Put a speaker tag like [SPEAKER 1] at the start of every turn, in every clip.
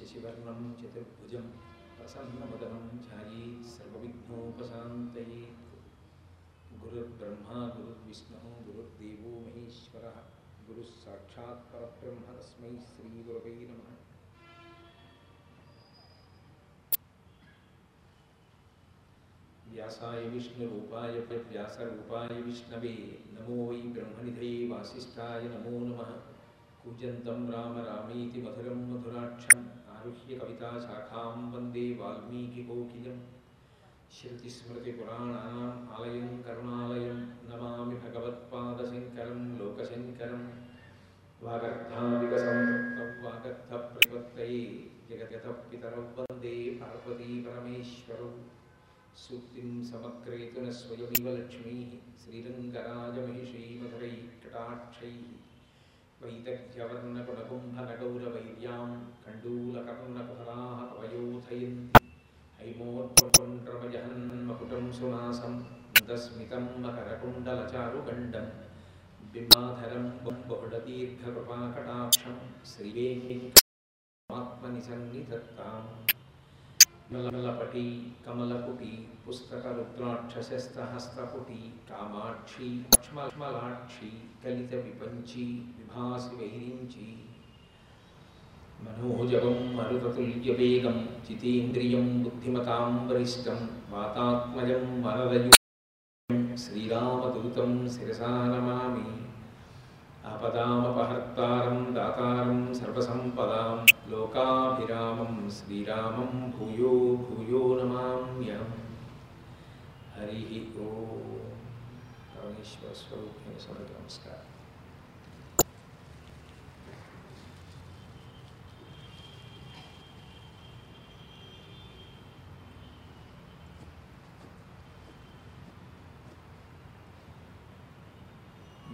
[SPEAKER 1] शशिवर्णम चतुर्भुज प्रसन्न प्रसन्नवदनं ध्याये सर्विघ्नोपात गुरुर्ब्रह्मा, गुरुर्विष्णु, गुरुर्देव महेश्वर गुरुः साक्षात् परब्रह्म तस्मै श्रीगुरवे नमः। व्यासाय विष्णुरूपाय व्यासरूपाय विष्णवे नमो वै ब्रह्मनिधये वासिष्ठाय नमो नमः। कुजन्तं राम रामीति मधुरं मधुराक्षम्। आरुह्यकविताशाखां वंदे वाल्मीकिकोकिलं श्रुतिस्मृतिपुराणानाम् आलयं करुणालयं नमामि भगवत्पादशङ्करं, लोकशङ्करं। वागर्थादिकसम्पृक्तं वागर्थप्रपत्तये जगद्गतपितरौ वंदे पार्वतीपरमेश्वरौ सूक्तिं समक्रेतुनः लक्ष्मीः, श्रीरङ्गराजमहिषीमधुरैः कटाक्षैः। वैतज्ञवर्णकुडकुम्भनगौरवैर्यां कण्डूलककुम्नकुहराः कवयोथयन्। हैमोर्पपुण्ड्रमजहन्मकुटं सुनासं मुदस्मितं मकरकुण्डलचारुगण्डं बिम्बाधरं बहुडदीर्घकृपाकटाक्षं श्रीवेत्मनिसन्निधत्ताम् నల్లపటి కమలపుటి పుస్తక రుద్రాక్షస్తహస్తపుటి కామాక్షి లక్ష్మలాక్షి కలిత విపంచి విభాసి వైరించి మనోజవం మరుతతుల్యవేగం జితేంద్రియం బుద్ధిమతాం వరిష్టం వాతాత్మయం వరదయుం శ్రీరామదూతం శిరసా నమామి ఆపదామపహర్తారం దాతారం సర్వసంపదాం लोकाभिरामं श्रीरामं भूयो भूयो नमाम्यहम्। हरिः ॐ परमेश्वर स्वरूप में सभी नमस्कार।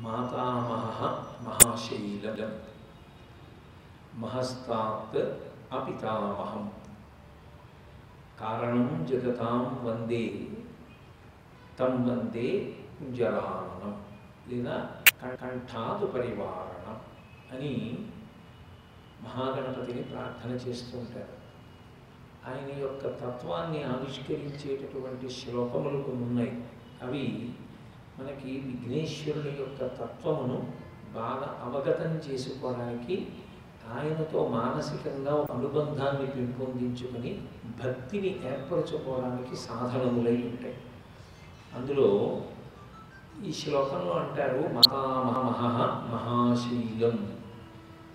[SPEAKER 1] मातामहः महाशैलम् మహస్తాత్ అపితామహం. కారణం జగతాం వందే తం వందే కుంజరానం లేదా కంఠాదు పరివారణం అని మహాగణపతిని ప్రార్థన చేస్తూ ఉంటారు. ఆయన యొక్క తత్వాన్ని ఆవిష్కరించేటటువంటి శ్లోకములు కొన్ని ఉన్నాయి అవి మనకి విఘ్నేశ్వరుని యొక్క తత్వమును బాగా అవగతం చేసుకోవడానికి ఆయనతో మానసికంగా ఒక అనుబంధాన్ని పెంపొందించుకొని భక్తిని ఏర్పరచుకోవడానికి సాధనములై ఉంటాయి. అందులో ఈ శ్లోకంలో అంటారు మహామహ మహాశీలం.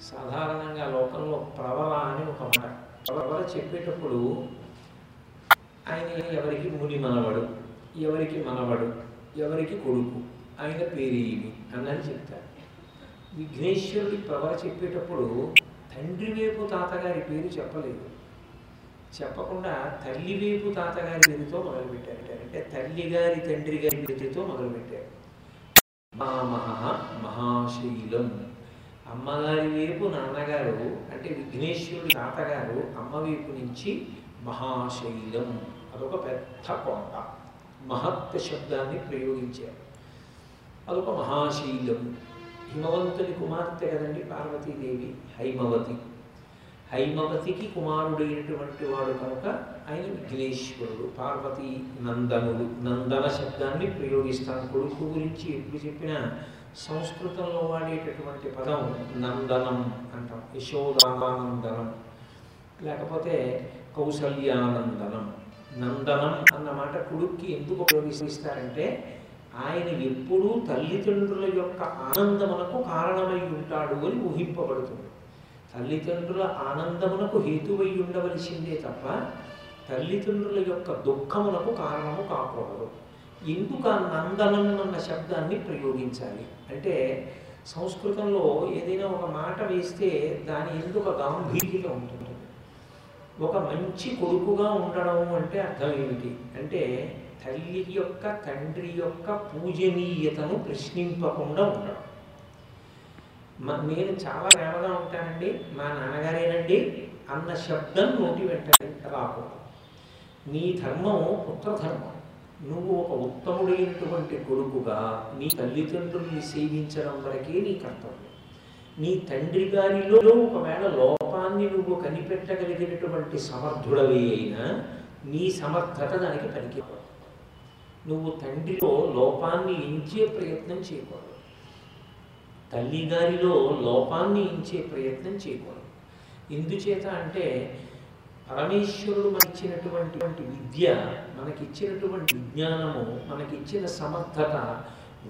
[SPEAKER 1] సాధారణంగా లోకంలో ప్రవల అని ఒక మాట. ప్రవర చెప్పేటప్పుడు ఆయన ఎవరికి ముని మనవడు ఎవరికి మనవడు ఎవరికి కొడుకు ఆయన పేరేమి అన్నది చెప్తారు. విఘ్నేశ్వరుడి ప్రవర చెప్పేటప్పుడు తండ్రి వైపు తాతగారి పేరు చెప్పలేదు. చెప్పకుండా తల్లి వైపు తాతగారి పేరుతో మొదలుపెట్టారు. అంటే తల్లి గారి తండ్రి గారి పేరుతో మొదలుపెట్టారు. మహామహ మహాశైలం. అమ్మగారి వైపు నాన్నగారు అంటే విఘ్నేశ్వరుడి తాతగారు అమ్మ వైపు నుంచి మహాశైలం. అదొక పెద్ద కొండ. మహత్ శబ్దాన్ని ప్రయోగించారు. అదొక మహాశీలం. హిమవంతుని కుమార్తె కదండి పార్వతీదేవి హైమవతి. హైమవతికి కుమారుడైనటువంటి వాడు కనుక ఆయన విఘ్నేశ్వరుడు పార్వతీ నందనుడు. నందన శబ్దాన్ని ప్రయోగిస్తాను. కొడుకు గురించి ఎప్పుడు చెప్పినా సంస్కృతంలో వాడేటటువంటి పదం నందనం అంటాం. యశోదానందనం. లేకపోతే కౌసల్యానందనం. నందనం అన్నమాట కొడుక్కి ఎందుకు ఉపయోగిస్తారంటే ఆయన ఎప్పుడూ తల్లిదండ్రుల యొక్క ఆనందమునకు కారణమై ఉంటాడు అని ఊహింపబడుతుంది. తల్లిదండ్రుల ఆనందమునకు హేతువై ఉండవలసిందే తప్ప తల్లిదండ్రుల యొక్క దుఃఖమునకు కారణము కాకూడదు. ఎందుకు ఆ నందనం అన్న శబ్దాన్ని ప్రయోగించాలి. అంటే సంస్కృతంలో ఏదైనా ఒక మాట వేస్తే దాని ఎందుకు గాంభీర్యత ఉంటుంది? ఒక మంచి కొడుకుగా ఉండడం అంటే అర్థం ఏమిటి? అంటే తల్లి యొక్క తండ్రి యొక్క పూజనీయతను ప్రశ్నింపకుండా ఉండడం. నేను చాలా ప్రేమగా ఉంటానండి. మా నాన్నగారేనండి. అన్న శబ్దం నోటి వెంటనే రాకూడదు. నీ ధర్మం. పుత్రధర్మం నువ్వు ఒక ఉత్తముడైనటువంటి కొడుకుగా నీ తల్లిదండ్రుల్ని సేవించడం వరకే నీ కర్తవ్యం. నీ తండ్రి గారిలో ఒకవేళ లో లోపాన్ని నువ్వు కనిపెట్టగలిగినటువంటి సమర్థుడవి అయినా నీ సమర్థత దానికి పనికి నువ్వు తండ్రిలో లోపాన్ని ఎంచే ప్రయత్నం చేయకూడదు. తల్లిగారిలో లోపాన్ని ఎంచే ప్రయత్నం చేయకూడదు. ఎందుచేత అంటే పరమేశ్వరుడు మనకిచ్చినటువంటి విద్య మనకిచ్చినటువంటి విజ్ఞానము మనకిచ్చిన సమర్థత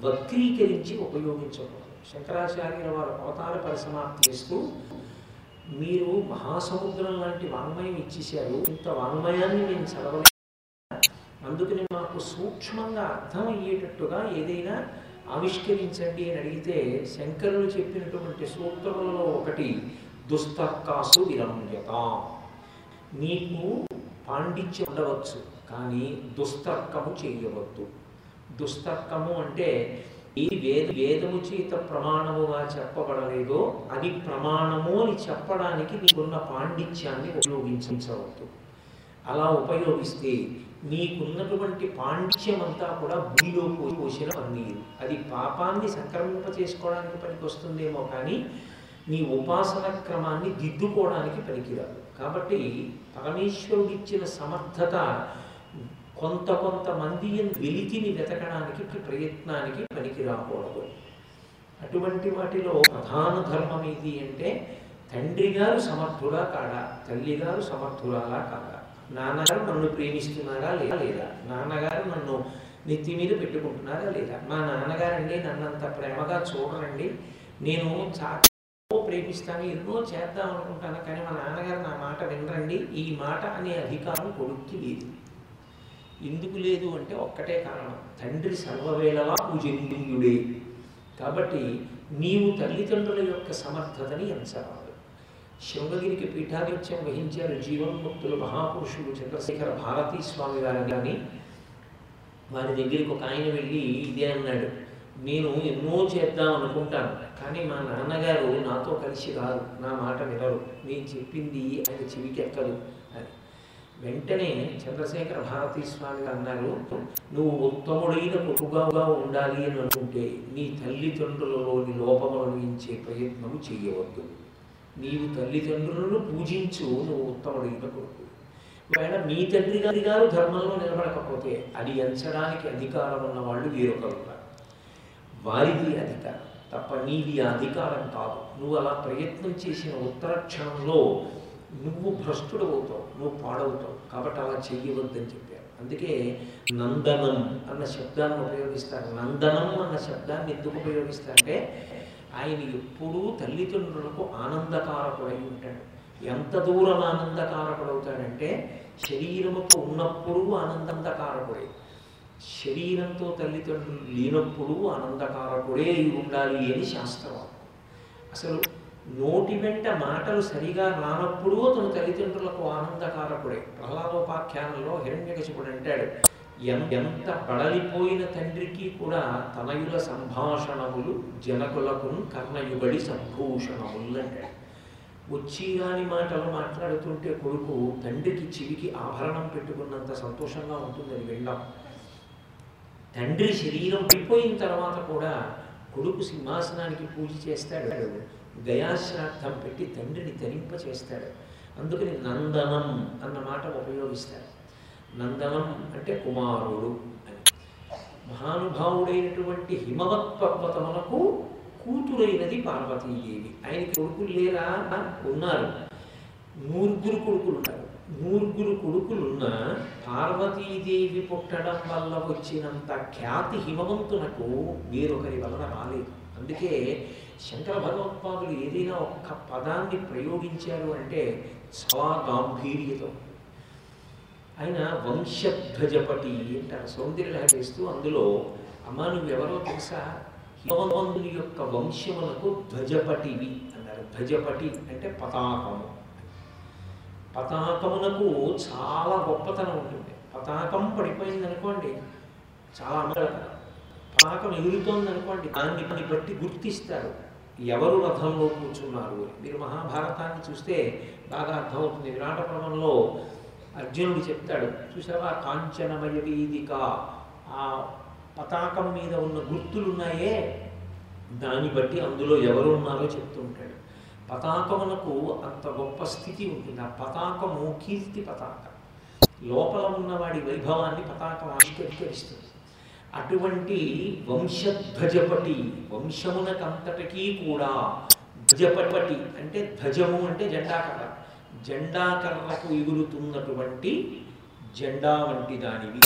[SPEAKER 1] వక్రీకరించి ఉపయోగించకూడదు. శంకరాచార్యుల వారు అవతార పరిసమాప్తి చేస్తూ మీరు మహాసముద్రం లాంటి వాంగ్మయం ఇచ్చేశారు. ఇంత వాంగ్మయాన్ని నేను చదవలే అందుకని మాకు సూక్ష్మంగా అర్థమయ్యేటట్టుగా ఏదైనా ఆవిష్కరించండి అని అడిగితే శంకరులు చెప్పినటువంటి సూత్రములలో ఒకటి దుస్తకాసు విరమ్యత. నీకు పాండిత్యం ఉండవచ్చు కానీ దుస్తర్కము చేయవద్దు. దుస్తర్కము అంటే ఈ వేద వేదము చేత ప్రమాణముగా చెప్పబడలేదో అది ప్రమాణము అని చెప్పడానికి నీకున్న పాండిత్యాన్ని ఉపయోగించవద్దు. అలా ఉపయోగిస్తే నీకున్నటువంటి పాండిత్యం అంతా కూడా భూమిలో పోసిన పన్నీరు. అది పాపాన్ని సంక్రమింప చేసుకోవడానికి పనికి వస్తుందేమో కానీ నీ ఉపాసన క్రమాన్ని దిద్దుకోవడానికి పనికిరాదు. కాబట్టి పరమేశ్వరుడిచ్చిన సమర్థత కొంత కొంతమంది వెలితిని వెతకడానికి ప్రయత్నానికి పనికి రాకూడదు అటువంటి వాటిలో ప్రధాన ధర్మం ఏది అంటే తండ్రి గారు సమర్థుడా కాడా తల్లి గారు సమర్థురాలా కాదా? నాన్నగారు నన్ను ప్రేమిస్తున్నారా లేదా? లేదా నాన్నగారు నన్ను నెత్తి మీద పెట్టుకుంటున్నారా లేదా? మా నాన్నగారండి నన్నంత ప్రేమగా చూడరండి. నేను చాలా ప్రేమిస్తాను ఎన్నో చేద్దాం అనుకుంటాను కానీ మా నాన్నగారు నా మాట వినరండి. ఈ మాట అనే అధికారం కొడుక్కి లేదు. ఎందుకు లేదు అంటే ఒక్కటే కారణం. తండ్రి సర్వవేళలా పూజనీయుడే. కాబట్టి నీవు తల్లిదండ్రుల యొక్క సమర్థతని ఎంచరాదు. శృంగగిరికి పీఠాధిత్యం వహించారు జీవన్ముక్తులు మహాపురుషులు చంద్రశేఖర భారతీ స్వామి గారు కానీ వారి దగ్గరికి ఒక ఆయన వెళ్ళి ఇదే అన్నాడు. నేను ఎన్నో చేద్దాం అనుకుంటాను. కానీ మా నాన్నగారు నాతో కలిసి రాదు నా మాట వినరు. నేను చెప్పింది ఆయన చెవికి ఎక్కదు వెంటనే చంద్రశేఖర భారతీ స్వామి అన్నారు నువ్వు ఉత్తముడైన కొడుకుగా ఉండాలి అని అనుకుంటే నీ తల్లిదండ్రులలోని లోపములను ఇచ్చే ప్రయత్నం చేయవద్దు. నీవు తల్లిదండ్రులను పూజించు నువ్వు ఉత్తముడైన కొడుకు. ఒకవేళ మీ తండ్రి గారి గారు ధర్మంలో నిలబడకపోతే అది ఎంచడానికి అధికారం ఉన్న వాళ్ళు వేరొకరు వారిది అధికారం. తప్ప నీది ఆ అధికారం కాదు. నువ్వు అలా ప్రయత్నం చేసిన ఉత్తర క్షణంలో నువ్వు భ్రష్టుడు అవుతావు నువ్వు పాడవుతావు. కాబట్టి అలా చెయ్యవద్దని చెప్పారు. అందుకే నందనం అన్న శబ్దాన్ని ఉపయోగిస్తారు. నందనం అన్న శబ్దాన్ని ఎందుకు ఉపయోగిస్తారంటే ఆయన ఎప్పుడూ తల్లిదండ్రులకు ఆనందకారకుడై ఉంటాడు. ఎంత దూరం ఆనందకారకుడవుతాడంటే శరీరముతో ఉన్నప్పుడు ఆనందకారకుడే శరీరంతో తల్లిదండ్రులు లేనప్పుడు ఆనందకారకుడే అయి ఉండాలి అని శాస్త్రం. అసలు నోటి వెంట మాటలు సరిగా రానప్పుడు తన తల్లిదండ్రులకు ఆనందకారకుడే. ప్రహ్లాదోపాఖ్యానంలో హిరణ్యకశిపుడు అంటాడు ఎంత పడలిపోయిన తండ్రికి కూడా తనయుల సంభాషణములు జనకులకు కర్ణయుగడి సంభూషణములు అంటాడు. వచ్చి రాని మాటలు మాట్లాడుతుంటే కొడుకు తండ్రికి చెవికి ఆభరణం పెట్టుకున్నంత సంతోషంగా ఉంటుంది అది వినడం. తండ్రి శరీరం పడిపోయిన తర్వాత కూడా కొడుకు సింహాసనానికి పూజ చేస్తాడు. గయాశ్రార్థం పెట్టి తండ్రిని తరింప చేస్తాడు అందుకని నందనం అన్న మాట ఉపయోగిస్తారు. నందనం అంటే కుమారుడు అని. మహానుభావుడైనటువంటి హిమవత్ పర్వతమునకు కూతురైనది పార్వతీదేవి. ఆయనకి కొడుకులు లేరా ఉన్నారు. నూరుగురు కొడుకులు ఉంటారు నూరుగురు కొడుకులున్న పార్వతీదేవి పుట్టడం వల్ల వచ్చినంత ఖ్యాతి హిమవంతునకు వేరొకరి వలన రాలేదు. అందుకే శంకర భగవత్పాదులు ఏదైనా ఒక్క పదాన్ని ప్రయోగించారు అంటే చాలా గాంభీర్యతో ఆయన వంశధ్వజపటి అంటారు సౌందర్య వేస్తూ అందులో అమ్మ నువ్వెవరో తెలుసా? హిమవంతుని యొక్క వంశమునకు ధ్వజపటివి అన్నారు. ధ్వజపటి అంటే పతాకము. పతాకమునకు చాలా గొప్పతనం ఉంటుంది. పతాకం పడిపోయింది అనుకోండి చాలా అమరకరం పతాకం ఎగురుతోంది అనుకోండి దాన్ని దాన్ని బట్టి గుర్తిస్తారు. ఎవరు రథంలో కూర్చున్నారు అని. మీరు మహాభారతాన్ని చూస్తే బాగా అర్థమవుతుంది. విరాట పర్వంలో అర్జునుడు చెప్తాడు చూసావా? కాంచనమయ వీధిక ఆ పతాకం మీద ఉన్న గుర్తులు ఉన్నాయే దాన్ని బట్టి అందులో ఎవరు ఉన్నారో చెప్తూ ఉంటాడు పతాకమునకు అంత గొప్ప స్థితి ఉంటుంది. ఆ పతాకము కీర్తి పతాకం. లోపల ఉన్నవాడి వైభవాన్ని పతాకం ఆవిష్కరిస్తుంది అటువంటి వంశధ్వజపటి వంశమునకంతటికీ కూడా ధ్వజపటి అంటే ధ్వజము అంటే జెండాకర్ర. జెండాకర్రకు ఎగురుతున్నటువంటి జెండా వంటి దానివి.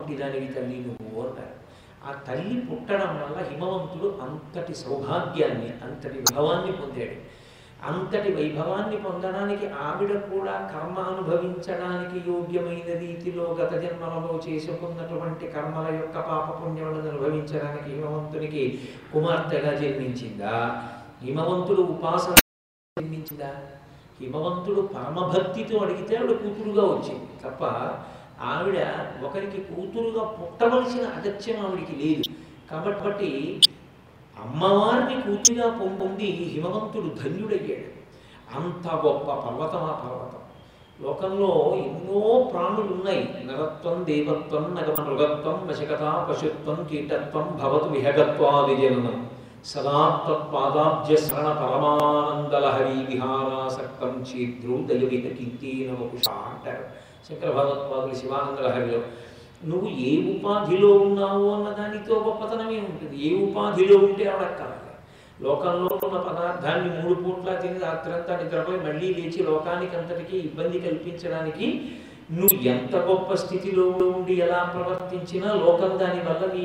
[SPEAKER 1] వంటి దానివి తల్లి నువ్వు అంటారు. ఆ తల్లి పుట్టడం వల్ల హిమవంతుడు అంతటి సౌభాగ్యాన్ని అంతటి విభవాన్ని పొందాడు. అంతటి వైభవాన్ని పొందడానికి ఆవిడ కూడా కర్మ అనుభవించడానికి యోగ్యమైన రీతిలో గత జన్మలలో చేసుకున్నటువంటి కర్మల యొక్క పాపపుణ్యములను అనుభవించడానికి హిమవంతునికి కుమార్తెగా జన్మించిందా? హిమవంతుడు ఉపాసన జన్మించిందా? హిమవంతుడు పరమభక్తితో అడిగితే ఆవిడ కూతురుగా వచ్చింది. తప్ప ఆవిడ ఒకరికి కూతురుగా పుట్టవలసిన అగత్యం ఆవిడికి లేదు. కాబట్టి అమ్మవారిని కూచిగా పొంది హిమవంతుడు ధన్యుడయ్యాడు. అంత గొప్ప పర్వతం ఆ పర్వతం. లోకంలో ఎన్నో ప్రాణులు ఉన్నాయి నరత్వం దేవత్వం నగ మృగత్వం వశకత పశుత్వం కీటత్వం భవతు విహగత్వాది సదాత్వత్పాదాబ్జ సదాత్పాదాబ్జ శరణ పరమానందలహరి విహారాసక్తం చీద్రు దయవిహ కీర్తీన వపుష అంటారు శంకర భగవత్పాదులు శివానందలహరిలో నువ్వు ఏ ఉపాధిలో ఉన్నావు అన్న దానితో గొప్పతనమే ఉంటుంది. ఏ ఉపాధిలో ఉంటే అడక్కాలి లోకంలో ఉన్న పదార్థాన్ని మూడు పూట్ల తిని రాత్రంతా నిద్రపోయి మళ్ళీ లేచి లోకానికి అంతటికీ ఇబ్బంది కల్పించడానికి నువ్వు ఎంత గొప్ప స్థితిలో ఉండి ఎలా ప్రవర్తించినా లోకం దాని వల్ల నీ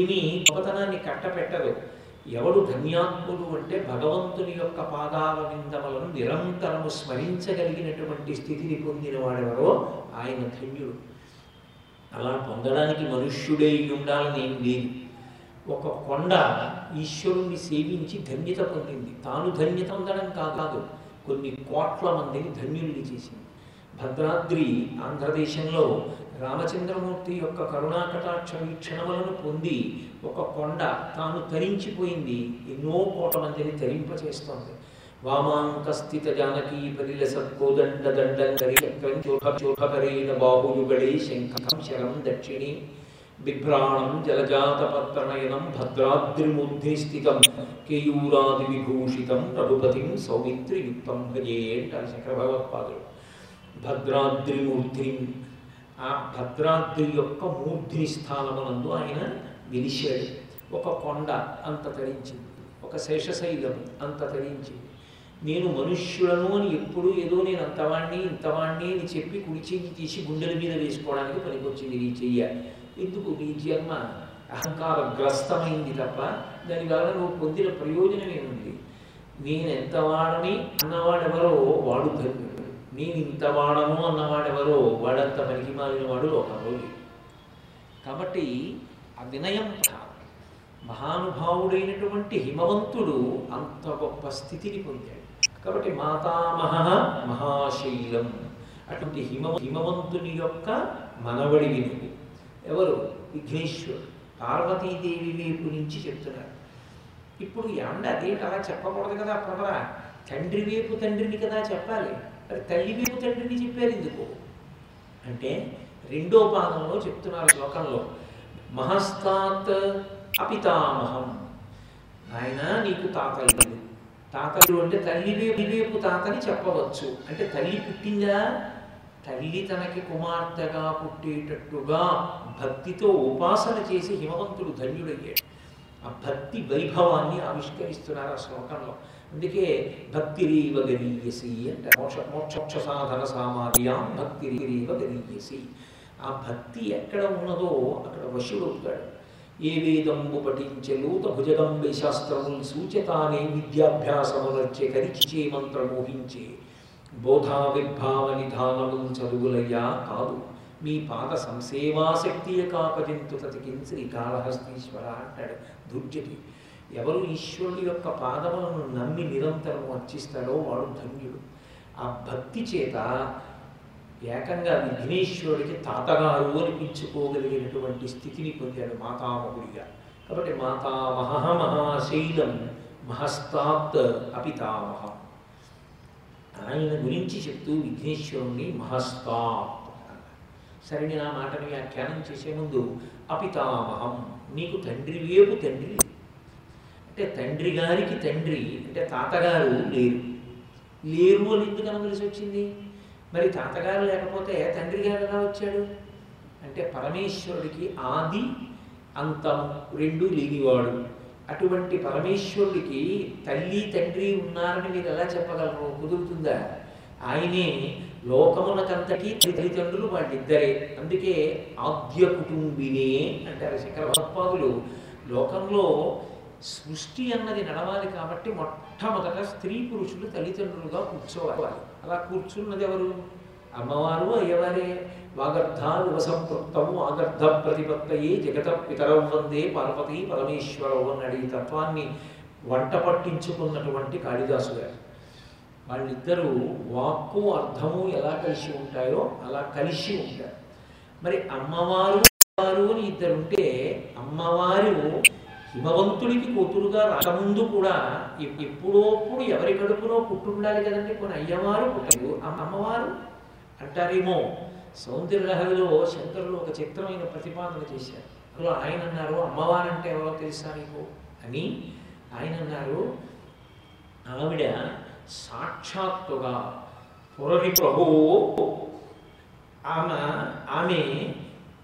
[SPEAKER 1] ఏమీ గొప్పతనాన్ని కట్టపెట్టదు. ఎవడు ధన్యాత్ముడు అంటే భగవంతుని యొక్క పాదాల విందములను నిరంతరము స్మరించగలిగినటువంటి స్థితిని పొందిన వాడెవరో ఆయన ధన్యుడు. అలా పొందడానికి మనుష్యుడే ఉండాలని ఏం లేదు. ఒక కొండ ఈశ్వరుణ్ణి సేవించి ధన్యత పొందింది. తాను ధన్యత పొందడం కాదు కొన్ని కోట్ల మందిని ధన్యుల్ని చేసింది. భద్రాద్రి ఆంధ్రదేశంలో రామచంద్రమూర్తి యొక్క కరుణాకటాక్ష వీక్షణములను పొంది ఒక కొండ తాను తరించిపోయింది. ఎన్నో కోట్ల మందిని తరింపచేస్తోంది. వామాంకస్థిత జానకీ పరిల సత్కోదండ శంఖం శరం దక్షిణి బిభ్రాణం జలజాతపత్రనయనం భద్రాద్రిమూర్ధి స్థితం కేయూరాది విభూషితం రఘుపతిం సౌమిత్రియుక్తం భజే అంటారు శంకర భద్రాద్రిమూర్ధిని ఆ భద్రాద్రి యొక్క మూర్ధిని స్థానమునందు ఆయన విలిశాడు ఒక కొండ అంత తరించింది. ఒక శేషశైలం అంత తరించింది. నేను మనుష్యులను అని ఎప్పుడు ఏదో నేను అంతవాణ్ణి ఇంతవాణ్ణి అని చెప్పి కుడి చెయ్యి తీసి గుండెల మీద వేసుకోవడానికి పనికొచ్చింది నీ చెయ్య. ఎందుకు? నీ జన్మ అహంకారగ్రస్తమైంది తప్ప దానివల్ల నువ్వు పొందిన ప్రయోజనం ఏముంది? నేను ఎంతవాడని అన్నవాడెవరో వాడు ధన్యుడు. నేను ఇంతవాడము అన్నవాడెవరో వాడంత పనికి మారిన వాడు లోకంలో కాబట్టి ఆ వినయం మహానుభావుడైనటువంటి హిమవంతుడు అంత గొప్ప స్థితిని పొందాడు. కాబట్టి మాతామహ మహాశైలం. అటువంటి హిమ హిమవంతుని యొక్క మనవడి వినుడు. ఎవరు? విఘ్నేశ్వరుడు. పార్వతీదేవి వైపు నుంచి చెప్తున్నారు. ఇప్పుడు ఏమంటే అదేంటి అలా చెప్పకూడదు కదా ప్రభర తండ్రి వైపు తండ్రిని కదా చెప్పాలి. మరి తల్లి వైపు తండ్రిని చెప్పారు ఎందుకు? అంటే రెండో పాదంలో చెప్తున్నారు శ్లోకంలో. మహస్తాత్ అపితామహం. ఆయన నీకు తాతలు తాతలు అంటే తల్లి వైపు వైపు తాతని చెప్పవచ్చు. అంటే తల్లి పుట్టిందా? తల్లి తనకి కుమార్తెగా పుట్టేటట్టుగా భక్తితో ఉపాసన చేసి హిమవంతుడు ధన్యుడయ్యాడు. ఆ భక్తి వైభవాన్ని ఆవిష్కరిస్తున్నారు ఆ శ్లోకంలో. అందుకే భక్తిరీవ గరీయసి అంటే మోక్ష మోక్ష సాధన సామాధ్యాం భక్తిరీవ గరీయసి. ఆ భక్తి ఎక్కడ ఉన్నదో అక్కడ వశుడవుతాడు. ఏ వేదంబు పఠించలూత భుజగంబి శాస్త్రములు సూచితానే విద్యాభ్యాసములచ్చే కరిచే మంత్రమోహించే బోధా విద్భావ నిధానము చదువులయ్యా కాదు. మీ పాద సంసేవాశక్తియ కాపజంతు తతికిన్ శ్రీకాళహస్తీశ్వర అంటాడు దుర్జటి. ఎవరు ఈశ్వరుడు యొక్క పాదములను నమ్మి నిరంతరము అర్చిస్తాడో వాడు ధన్యుడు. ఆ భక్తి చేత ఏకంగా విఘ్నేశ్వరుడికి తాతగారు అనిపించుకోగలిగినటువంటి స్థితిని పొందాడు మాతామహుడిగా. కాబట్టి మాతామహ మహాశైలం మహస్తాత్ అపితామహ. ఆయన గురించి చెప్తూ విఘ్నేశ్వరుణ్ణి మహస్తాత్ సరే నేను ఆ మాటని వ్యాఖ్యానం చేసే ముందు అపితామహం నీకు తండ్రి వేపు తండ్రి అంటే తండ్రి గారికి తండ్రి అంటే తాతగారు లేరు. లేరు అని ఎందుకు అనవలసి వచ్చింది? మరి తాతగారు లేకపోతే తండ్రి గారు ఎలా వచ్చాడు? అంటే పరమేశ్వరుడికి ఆది అంతం రెండు లేనివాడు. అటువంటి పరమేశ్వరుడికి తల్లి తండ్రి ఉన్నారని మీరు ఎలా చెప్పగలరు? కుదురుతుందా? ఆయనే లోకమునకంతటి తల్లిదండ్రులు వాళ్ళిద్దరే. అందుకే ఆద్య కుటుంబినే అంటారు శంకర భగవత్పాదులు లోకంలో సృష్టి అన్నది నడవాలి కాబట్టి మొట్టమొదట స్త్రీ పురుషులు తల్లిదండ్రులుగా కూర్చోవాలి. అలా కూర్చున్నది ఎవరు? అమ్మవారు అయ్యవారే. వాగర్ధాను వివసంపృక్తము ఆగర్ధ ప్రతిపత్తయే జగత పితరం వందే పార్వతీ పరమేశ్వరవు అన్నాడు ఈ తత్వాన్ని వంట పట్టించుకున్నటువంటి కాళిదాసు గారు. వాళ్ళిద్దరూ వాక్కు అర్థము ఎలా కలిసి ఉంటాయో అలా కలిసి ఉంటారు. మరి అమ్మవారు వారు అని ఇద్దరు ఉంటే అమ్మవారు హిమవంతుడికి కూతురుగా రాకముందు కూడా ఎప్పుడోప్పుడు ఎవరి కడుపునో పుట్టుండాలి కదండి కొన్ని అయ్యవారు పుట్టదు అమ్మవారు అంటారేమో. సౌందర్యలహరిలో శంకరులు ఒక చిత్రమైన ప్రతిపాదన చేశారు. అందులో ఆయన అన్నారు అమ్మవారంటే ఎవరో తెలుసా నీకు? అని ఆయన అన్నారు ఆవిడ సాక్షాత్తుగా పురరి ప్రభువు. ఆమె ఆమె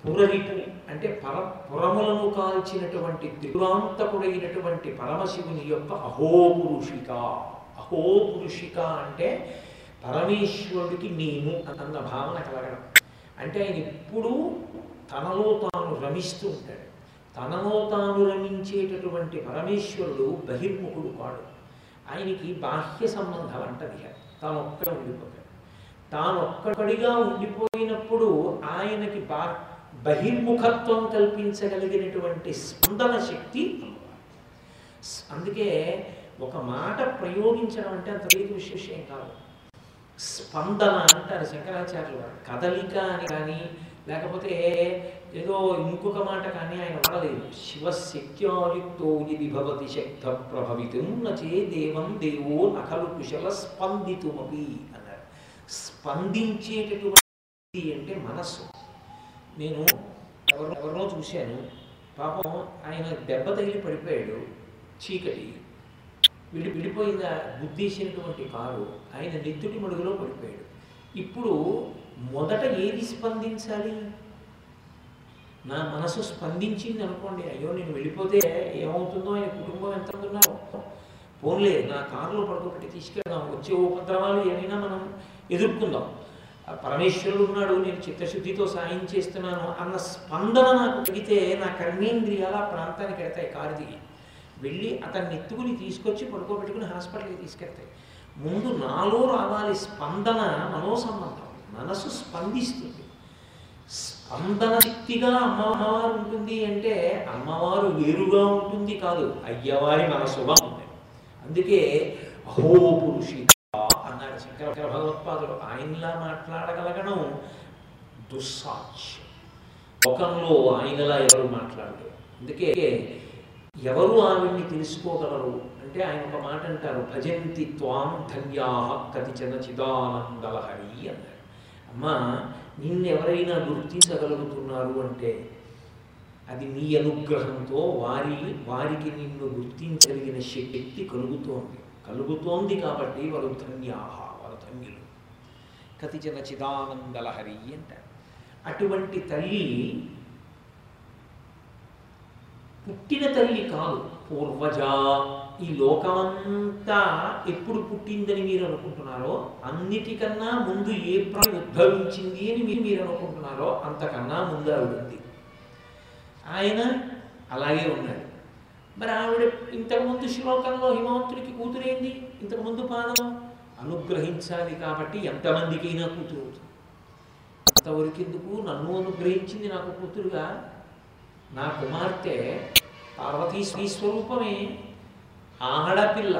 [SPEAKER 1] పురరిపు అంటే పర పురములను కాల్చినటువంటి త్రిపురాంతకుడైనటువంటి పరమశివుని యొక్క అహోపురుషిక. అహోపురుషిక అంటే పరమేశ్వరుడికి నేను అన్న భావన కలగడం. అంటే ఆయన ఎప్పుడూ తనలో తాను రమిస్తూ ఉంటాడు. తనలో తాను రమించేటటువంటి పరమేశ్వరుడు బహిర్ముఖుడు కాడు. ఆయనకి బాహ్య సంబంధం అంటది తాను ఒక్కడ ఉండిపోతాడు. తాను ఒక్కడిగా ఉండిపోయినప్పుడు ఆయనకి బా బహిర్ముఖత్వం కల్పించగలిగినటువంటి స్పందన శక్తి అందుకే ఒక మాట ప్రయోగించడం అంటే అంత తేలిక విశేషం కాదు. స్పందన అంటారు శంకరాచార్యులు వారు. కదలిక అని కానీ లేకపోతే ఏదో ఇంకొక మాట కానీ ఆయన వాడలేదు. శివశక్త్యాయుక్తో ఇది భవతి శక్త ప్రభవితం నచే దేవం దేవో నకలు కుశల స్పందితుమపి అన్నారు. స్పందించేటటువంటి అంటే మనస్సు. నేను ఎవరు ఎవరినో చూశాను. పాపం ఆయన దెబ్బ తగిలి పడిపోయాడు. చీకటి. విడి విడిపోయిన గుద్దేసినటువంటి కారు ఆయన నెత్తుడి మడుగులో పడిపోయాడు. ఇప్పుడు మొదట ఏది స్పందించాలి? నా మనసు స్పందించింది అనుకోండి. అయ్యో నేను వెళ్ళిపోతే ఏమవుతుందో? ఆయన కుటుంబం ఎంత ఉన్నారో పోన్లే నా కారులో పడుకోబెట్టి తీసుకెళ్దాం. వచ్చే ఉపద్రవాలు ఏమైనా మనం ఎదుర్కొందాం. పరమేశ్వరుడు ఉన్నాడు నేను చిత్తశుద్ధితో సాయం చేస్తున్నాను అన్న స్పందన నాకు కలిగితే నా కర్మేంద్రియాల ప్రాంతానికి వెళ్తాయి కారు దిగి. వెళ్ళి అతన్ని ఎత్తుకుని తీసుకొచ్చి పడుకోబెట్టుకుని హాస్పిటల్కి తీసుకెళ్తాయి. ముందు నాలో రావాలి స్పందన మనోసంబంధం. మనసు స్పందిస్తుంది. స్పందన శక్తిగా అమ్మవారు ఉంటుంది అంటే అమ్మవారు వేరుగా ఉంటుంది కాదు అయ్యవారి మనసుగా ఉంది అందుకే అహో పురుషిక భగవత్పాదులు ఆయనలా మాట్లాడగలగడం దుస్సాధ్యం లోకంలో ఆయనలా ఎవరు మాట్లాడరు అందుకే ఎవరు ఆవిడ్ని తెలుసుకోగలరు అంటే ఆయన ఒక మాట అంటారు భజంతి త్వాం ధన్యా కతిచన చిదానందలహరి అన్నారు అమ్మా నిన్నెవరైనా గుర్తించగలుగుతున్నారు అంటే అది నీ అనుగ్రహంతో వారి వారికి నిన్ను గుర్తించగలిగిన శక్తి కలుగుతోంది కలుగుతోంది కాబట్టి వారు ధన్యాహ కతిజన చిదానందలహరి అంటారు అటువంటి తల్లి పుట్టిన తల్లి కాదు పూర్వజ. ఈ లోకమంతా ఎప్పుడు పుట్టిందని మీరు అనుకుంటున్నారో అన్నిటికన్నా ముందు ఏ ప్రాణి ఉద్భవించింది అని మీరు మీరు అనుకుంటున్నారో అంతకన్నా ముందు ఆవిడంది ఆయన అలాగే ఉన్నాడు. మరి ఆవిడ ఇంతకుముందు శ్లోకంలో హిమవంతుడికి కూతురేంది? ఇంతకుముందు పాదం? అనుగ్రహించాలి కాబట్టి ఎంతమందికైనా కూతురు అవుతుంది అంతవరకు ఎందుకు నన్ను అనుగ్రహించింది నాకు కూతురుగా? నా కుమార్తె పార్వతీ శ్రీ స్వరూపమే. ఆడపిల్ల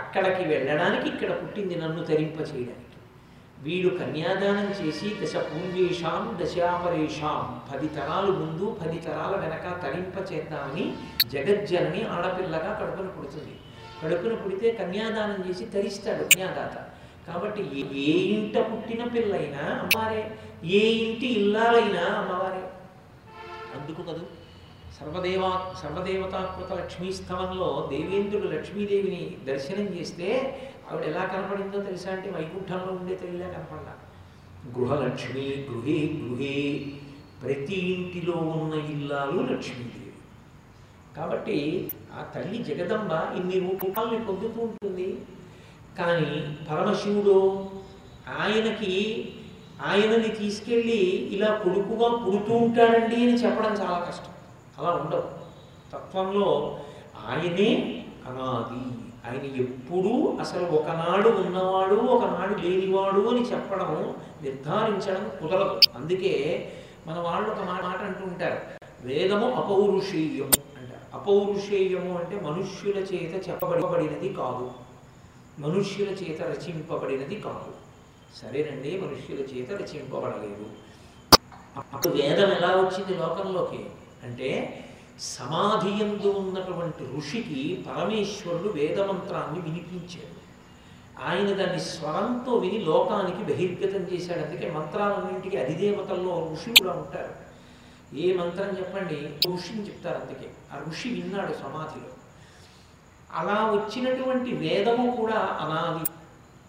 [SPEAKER 1] అక్కడికి వెళ్ళడానికి ఇక్కడ పుట్టింది నన్ను తరింప చేయడానికి వీడు కన్యాదానం చేసి దశ పూర్వేషాం దశాపరేషాం పది తరాలు ముందు పది తరాల వెనక తరింప చేద్దామని జగజ్జనని ఆడపిల్లగా కడుపున పుడుతుంది. కడుపున పుడితే కన్యాదానం చేసి తరిస్తాడు కన్యాదాత. కాబట్టి ఏ- ఇంట పుట్టిన పిల్లైనా అమ్మవారే ఏ ఇంటి ఇల్లాలైనా అమ్మవారే. అందుకు కదూ సర్వదేవా సర్వదేవతాకృత లక్ష్మీస్థవంలో దేవేంద్రుడు లక్ష్మీదేవిని దర్శనం చేస్తే ఆవిడ ఎలా కనపడిందో తెలుసా అంటే వైకుంఠంలో ఉండే తల్లిలా కనపడాల. గృహలక్ష్మి గృహే గృహే ప్రతి ఇంటిలో ఉన్న ఇల్లాలు లక్ష్మీదేవి. కాబట్టి ఆ తల్లి జగదంబ ఇన్ని రూపాలని పొందుతూ ఉంటుంది కానీ పరమశివుడు ఆయనకి ఆయనని తీసుకెళ్ళి ఇలా కొడుకుగా పుడుతూ ఉంటాడండి అని చెప్పడం చాలా కష్టం. అలా ఉండవు. తత్వంలో ఆయనే అనాది. ఆయన ఎప్పుడూ అసలు ఒకనాడు ఉన్నవాడు ఒకనాడు లేనివాడు అని చెప్పడం నిర్ధారించడం కుదరదు. అందుకే మన వాళ్ళు ఒక మాట అంటూ ఉంటారు. వేదము అపౌరుషీయం అపౌరుషేయము అంటే మనుష్యుల చేత చెప్పబడినది కాదు. మనుష్యుల చేత రచింపబడినది కాదు. సరేనండి మనుష్యుల చేత రచింపబడలేదు. అప్పుడు వేదం ఎలా వచ్చింది లోకంలోకి? అంటే సమాధి ఎందు ఉన్నటువంటి ఋషికి పరమేశ్వరుడు వేదమంత్రాన్ని వినిపించాడు. ఆయన దాన్ని స్వరంతో విని లోకానికి బహిర్గతం చేశాడు. అందుకే మంత్రాలన్నింటికి అధిదేవతల్లో ఋషి కూడా ఉంటారు. ఏ మంత్రం చెప్పండి? ఋషిని చెప్తారు అందుకే. ఆ ఋషి విన్నాడు సమాధిలో. అలా వచ్చినటువంటి వేదము కూడా అనాది.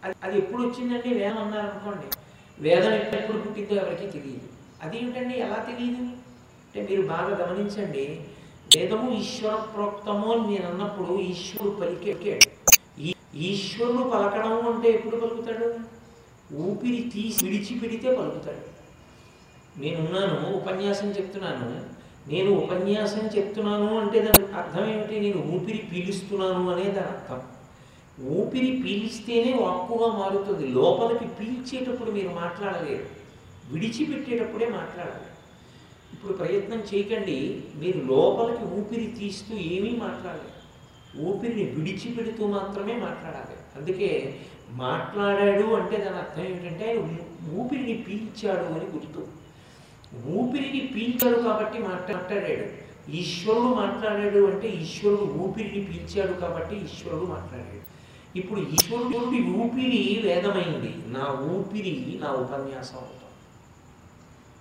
[SPEAKER 1] అది అది ఎప్పుడు వచ్చిందండి? వేదం అన్నారనుకోండి. వేదం ఎప్పుడు పుట్టిందో ఎవరికి తెలియదు. అదేమిటండి ఎలా తెలియదు? అంటే మీరు బాగా గమనించండి. వేదము ఈశ్వర ప్రోక్తము అని నేను అన్నప్పుడు ఈశ్వరుడు పలికేడు. ఈ- ఈశ్వరుడు పలకడం అంటే ఎప్పుడు పలుకుతాడు? ఊపిరి తీసి విడిచిపెడితే పలుకుతాడు. నేనున్నాను ఉపన్యాసం చెప్తున్నాను. నేను ఉపన్యాసం చెప్తున్నాను అంటే దాని అర్థం ఏమిటి? నేను ఊపిరి పీలుస్తున్నాను అనే దాని అర్థం. ఊపిరి పీలిస్తేనే వాక్కుగా మారుతుంది. లోపలికి పీల్చేటప్పుడు మీరు మాట్లాడలేరు. విడిచిపెట్టేటప్పుడే మాట్లాడాలి. ఇప్పుడు ప్రయత్నం చేయకండి. మీరు లోపలికి ఊపిరి తీస్తూ ఏమీ మాట్లాడలేరు. ఊపిరిని విడిచిపెడుతూ మాత్రమే మాట్లాడాలి. అందుకే మాట్లాడాడు అంటే దాని అర్థం ఏమిటంటే ఆయన ఊపిరిని పీల్చాడు అని గుర్తు. ఊపిరిని పీల్చాడు కాబట్టి మాట్లాడాడు. ఈశ్వరుడు మాట్లాడాడు అంటే ఈశ్వరుడు ఊపిరిని పీల్చాడు కాబట్టి ఈశ్వరుడు మాట్లాడాడు. ఇప్పుడు ఈశ్వరుడి ఊపిరి వేదమైంది. నా ఊపిరి నా ఉపన్యాసం అవుతాం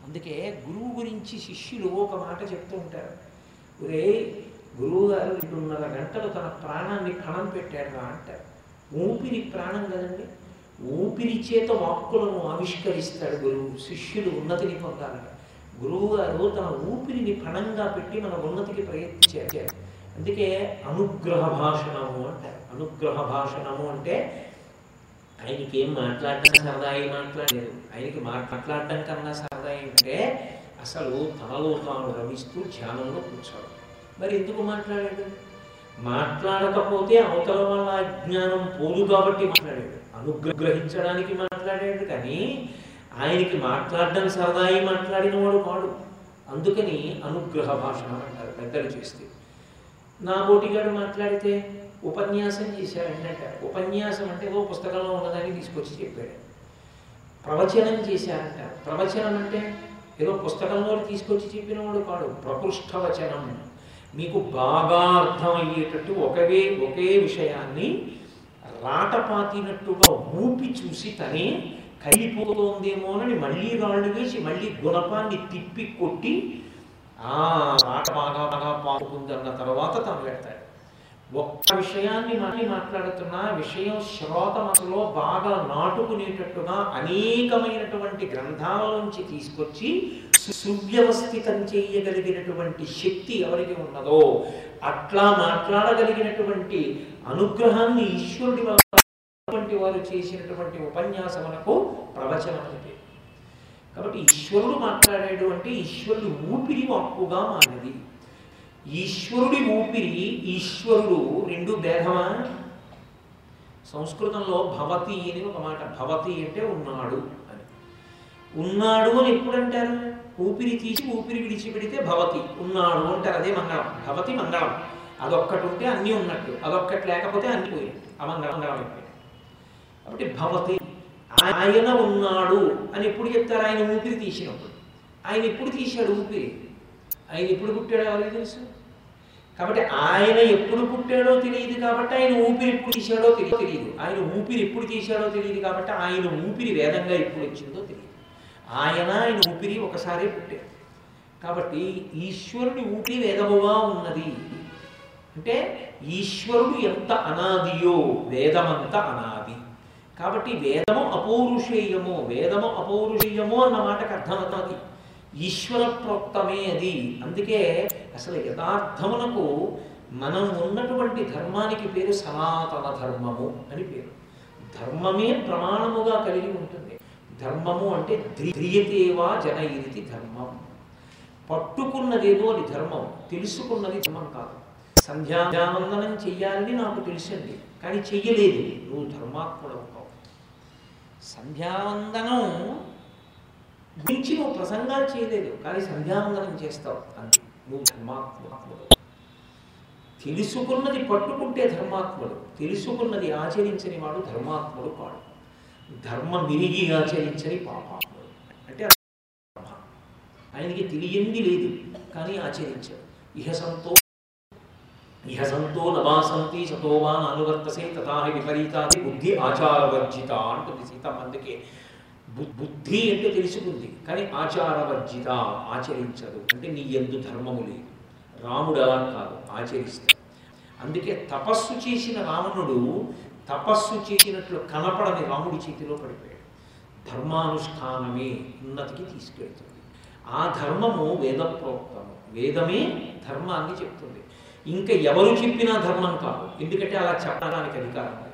[SPEAKER 1] అందుకే గురువు గురించి శిష్యులు ఒక మాట చెప్తూ ఉంటారు. ఒరే గురువు గారు రెండున్నర గంటలు తన ప్రాణాన్ని కణం పెట్టాడు రా అంటారు. ఊపిరి ప్రాణం కదండి. ఊపిరి చేత వాక్కులను ఆవిష్కరిస్తాడు గురువు. శిష్యులు ఉన్నతిని పొందాలని గురువు గారు తన ఊపిరిని పణంగా పెట్టి మన ఉన్నతికి ప్రయత్నించారు అందుకే అనుగ్రహ భాషణము అంటారు. అనుగ్రహ భాషణము అంటే ఆయనకి ఏం మాట్లాడటం సరదాయి మాట్లాడలేదు. ఆయనకి మాట్లాడటం కన్నా సరదా ఏంటంటే అసలు తనలో తాను రమిస్తూ ధ్యానంలో కూర్చోడు. మరి ఎందుకు మాట్లాడాడు? మాట్లాడకపోతే అవతల వాళ్ళ అజ్ఞానం పోదు కాబట్టి మాట్లాడాడు. అనుగ్రహించడానికి మాట్లాడాడు కానీ ఆయనకి మాట్లాడడం సరదాయి మాట్లాడిన వాడు కాడు. అందుకని అనుగ్రహ భాష అంటారు పెద్దలు చేస్తే. నా బోటిగాడు మాట్లాడితే ఉపన్యాసం చేశాడంట ఉపన్యాసం అంటే ఓ పుస్తకంలో ఉన్నదాన్ని తీసుకొచ్చి చెప్పాడు. ప్రవచనం చేశాడంట. ప్రవచనం అంటే ఏదో పుస్తకంలో తీసుకొచ్చి చెప్పినవాడు కాడు. ప్రకృష్టవచనం మీకు బాగా అర్థమయ్యేటట్టు ఒకవే ఒకే విషయాన్ని రాటపాతినట్టుగా ఊపి చూసి తనే కరిగిపోతోందేమోనని మళ్ళీ వాళ్ళు వేసి మళ్ళీ గుణపాన్ని తిప్పి కొట్టి ఆ మాట బాగా బాగా పారుకుందన్న తర్వాత తను పెడతాడు. ఒక్క విషయాన్ని మళ్ళీ మాట్లాడుతున్నా విషయం శ్రోత మనసులో బాగా నాటుకునేటట్టుగా అనేకమైనటువంటి గ్రంథాలలోంచి తీసుకొచ్చి సువ్యవస్థితం చేయగలిగినటువంటి శక్తి ఎవరికి ఉన్నదో అట్లా మాట్లాడగలిగినటువంటి అనుగ్రహాన్ని ఈశ్వరుడి అటువంటి వారు చేసినటువంటి ఉపన్యాసములకు ప్రవచనం అని పేరు కాబట్టి ఈశ్వరుడు మాట్లాడాడు అంటే ఈశ్వరుడు ఊపిరి వాక్కుగా మారినది. ఈశ్వరుడి ఊపిరి ఈశ్వరుడు రెండు భేదమా? సంస్కృతంలో భవతి అని ఒక మాట భవతి అంటే ఉన్నాడు అని. ఉన్నాడు అని ఎప్పుడంటారు? ఊపిరి తీసి ఊపిరి విడిచిపెడితే భవతి ఉన్నాడు అంటారు. అదే మంగళం. భవతి మంగళం. అదొక్కటి ఉంటే అన్నీ ఉన్నట్టు. అదొక్కటి లేకపోతే అన్ని పోయినట్టు అమంగళం మంగళం అయిపోయింది కాబట్టి భవతి ఆయన ఉన్నాడు అని ఎప్పుడు చెప్తారు? ఆయన ఊపిరి తీసినప్పుడు. ఆయన ఎప్పుడు తీశాడు ఊపిరి? ఆయన ఎప్పుడు పుట్టాడో ఎవరికి తెలుసు? కాబట్టి ఆయన ఎప్పుడు పుట్టాడో తెలియదు కాబట్టి ఆయన ఊపిరి ఎప్పుడు తీశాడో తెలియదు. తెలియదు. ఆయన ఊపిరి ఎప్పుడు తీశాడో తెలియదు కాబట్టి ఆయన ఊపిరి వేదంగా ఎప్పుడు వచ్చిందో తెలియదు. ఆయన ఆయన ఊపిరి ఒకసారి పుట్టాడు కాబట్టి ఈశ్వరుడి ఊపిరి వేదముగా ఉన్నది. అంటే ఈశ్వరుడు ఎంత అనాదియో వేదమంత అనాది. కాబట్టి వేదము అపౌరుషేయము వేదము అపౌరుషేయము అన్న మాటకు అర్థమవుతుంది ఈశ్వర ప్రోక్తమే అది. అందుకే అసలు యథార్థమునకు మనం ఉన్నటువంటి ధర్మానికి పేరు సనాతన ధర్మము అని పేరు. ధర్మమే ప్రమాణముగా కలిగి ఉంటుంది. ధర్మము అంటే ధ్రియతేవా జనయిరితి ధర్మం. పట్టుకున్నదేదో అది ధర్మం తెలుసుకున్నది ధర్మం కాదు. సంధ్యావందనం చెయ్యాలని నాకు తెలిసింది కానీ చెయ్యలేదు. నువ్వు ధర్మాత్ముడు సంధ్యావందనం. గురించి నువ్వు ప్రసంగాలు చేయలేదు కానీ సంధ్యావందనం చేస్తావు అంతే నువ్వు ధర్మాత్ముడు తెలుసుకున్నది పట్టుకుంటే ధర్మాత్ముడు తెలుసుకున్నది ఆచరించని వాడు ధర్మాత్ముడు కాడు. ధర్మ విరిగి ఆచరించని పాపాత్ముడు. అంటే ఆయనకి తెలియంది లేదు కానీ ఆచరించాడు. ఇహ సంతో ఇహ సంతో నమాసంతి సతోవాన్ అనువర్తసే తథాహి విపరీతాది బుద్ధి ఆచారవర్జిత అంటుంది సీతమ్మ అందుకే బుద్ధి అంటే తెలుసుకుంది కానీ ఆచారవర్జిత ఆచరించదు. అంటే నీ ఎందు ధర్మము లేదు. రాముడు అలా కాదు ఆచరిస్తాడు. అందుకే తపస్సు చేసిన రావణుడు తపస్సు చేసినట్లు కనపడని రాముడి చేతిలో పడిపోయాడు. ధర్మానుష్ఠానమే ఉన్నతికి తీసుకెళ్తుంది. ఆ ధర్మము వేద ప్రోక్తము వేదమే ధర్మాన్ని చెప్తుంది. ఇంకా ఎవరు చెప్పినా ధర్మం కాదు. ఎందుకంటే అలా చెప్పడానికి అధికారం లేదు.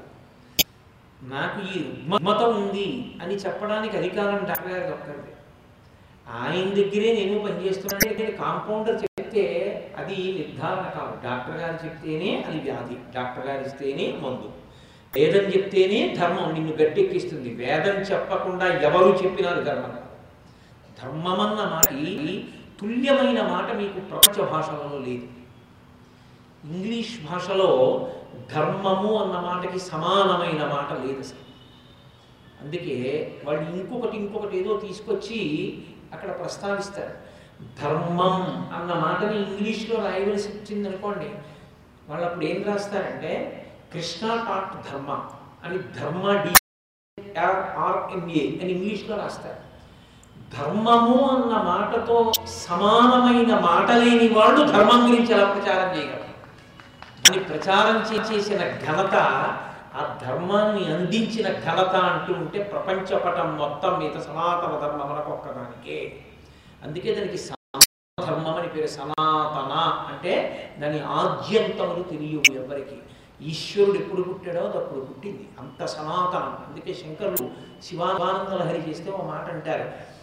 [SPEAKER 1] నాకు ఈ రుగ్మత ఉంది అని చెప్పడానికి అధికారం డాక్టర్ గారికి ఒక్కరిది. ఆయన దగ్గరే నేను పనిచేస్తున్నాను కాంపౌండర్ చెప్తే అది నిర్ధారణ కాదు. డాక్టర్ గారు చెప్తేనే అది వ్యాధి. డాక్టర్ గారు ఇస్తేనే మందు. వేదం చెప్తేనే ధర్మం. నిన్ను గట్టెక్కిస్తుంది. వేదం చెప్పకుండా ఎవరు చెప్పినారు ధర్మం ధర్మమన్న మాట తుల్యమైన మాట మీకు ప్రపంచ భాషలలో లేదు. ఇంగ్లీష్ భాషలో ధర్మము అన్న మాటకి సమానమైన మాట లేదు అసలు. అందుకే వాళ్ళు ఇంకొకటి ఇంకొకటి ఏదో తీసుకొచ్చి అక్కడ ప్రస్తావిస్తారు. ధర్మం అన్న మాటని ఇంగ్లీష్లో రాయవలసి వచ్చింది అనుకోండి వాళ్ళు అప్పుడు ఏం రాస్తారంటే కృష్ణ టాట్ ధర్మ అని ధర్మ డి ఆర్ఎంఏ అని ఇంగ్లీష్లో రాస్తారు. ధర్మము అన్న మాటతో సమానమైన మాట లేని వాళ్ళు ధర్మం గురించి ఎలా ప్రచారం చేయగలరు? అని ప్రచారం చే- చేసిన ఘనత ఆ ధర్మాన్ని అందించిన ఘనత అంటూ ఉంటే ప్రపంచపటం మొత్తం మీద సనాతన ధర్మం మనకు ఒక్కదానికే. అందుకే దానికి ధర్మం అని పేరు సనాతన అంటే దాని ఆద్యంతములు తెలియవు ఎవరికి ఈశ్వరుడు ఎప్పుడు పుట్టాడో అది అప్పుడు పుట్టింది. అంత సనాతనం. అందుకే శంకరుడు శివానంద లహరి చేస్తే ఒక మాట అంటారు.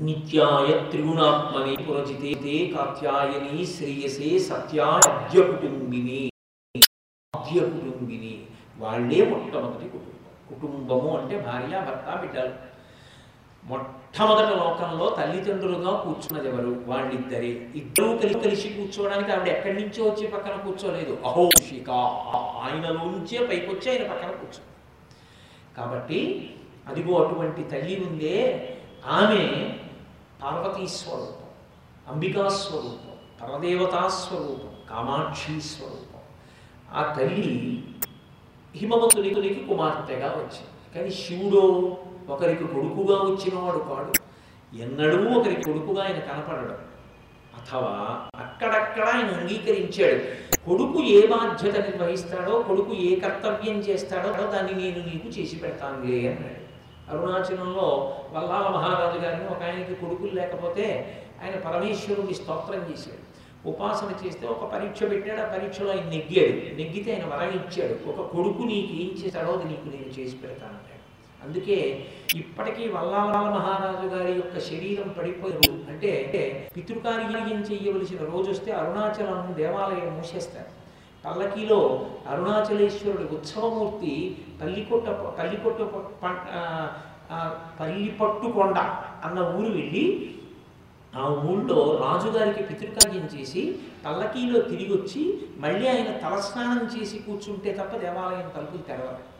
[SPEAKER 1] నిత్యాయ త్రిగుణాత్మని పురజితే కాత్యాయని శ్రేయసే సత్యాయ కుటుంబిని ఆద్య కుటుంబిని వాళ్ళే మొట్టమొదటి కుటుంబం. కుటుంబము అంటే భార్య భర్త బిడ్డలు. మొట్టమొదటి లోకంలో తల్లిదండ్రులుగా కూర్చున్నది ఎవరు? వాళ్ళిద్దరే. ఇద్దరూ కలిసి కలిసి కూర్చోవడానికి ఆవిడ ఎక్కడి నుంచో వచ్చి పక్కన కూర్చోలేదు. అహోషిక ఆయన నుంచే పైకొచ్చి ఆయన పక్కన కూర్చో కాబట్టి అదిగో అటువంటి తల్లి ఉందే. ఆమె పార్వతీ స్వరూపం అంబికా స్వరూపం పరదేవతా స్వరూపం కామాక్షి స్వరూపం. ఆ తల్లి హిమవంతునికి కుమార్తెగా వచ్చింది. కానీ శివుడు ఒకరికి కొడుకుగా వచ్చినవాడు కాడు. ఎన్నడూ ఒకరికి కొడుకుగా ఆయన కనపడడం. అథవా అక్కడక్కడ ఆయన అంగీకరించాడు. కొడుకు ఏ బాధ్యత నిర్వహిస్తాడో కొడుకు ఏ కర్తవ్యం చేస్తాడో దాన్ని నేను నీకు చేసి పెడతానులే అన్నాడు. అరుణాచలంలో వల్లాల మహారాజు గారిని ఒక ఆయనకి కొడుకులు లేకపోతే ఆయన పరమేశ్వరుని స్తోత్రం చేశాడు. ఉపాసన చేస్తే ఒక పరీక్ష పెట్టాడు ఆ పరీక్షలో ఆయన నెగ్గాడు. నెగ్గితే ఆయన వరం ఇచ్చాడు. ఒక కొడుకు నీకు ఏం చేశాడో అది నీకు నేను చేసి పెడతానన్నాడు అందుకే ఇప్పటికీ వల్లాల మహారాజు గారి యొక్క శరీరం పడిపోయారు అంటే పితృకార్యం చేయవలసిన రోజు వస్తే అరుణాచలం దేవాలయం మూసేస్తారు. పల్లకీలో అరుణాచలేశ్వరుడి ఉత్సవమూర్తి పల్లికొట్ట పల్లికొట్ట పల్లి పట్టుకొండ పల్లిపట్టుకొండ అన్న ఊరు వెళ్ళి ఆ ఊళ్ళో రాజుగారికి పితృకార్యం చేసి పల్లకీలో తిరిగి వచ్చి మళ్ళీ ఆయన తలస్నానం చేసి కూర్చుంటే తప్ప దేవాలయం తలుపులు తెరవరు.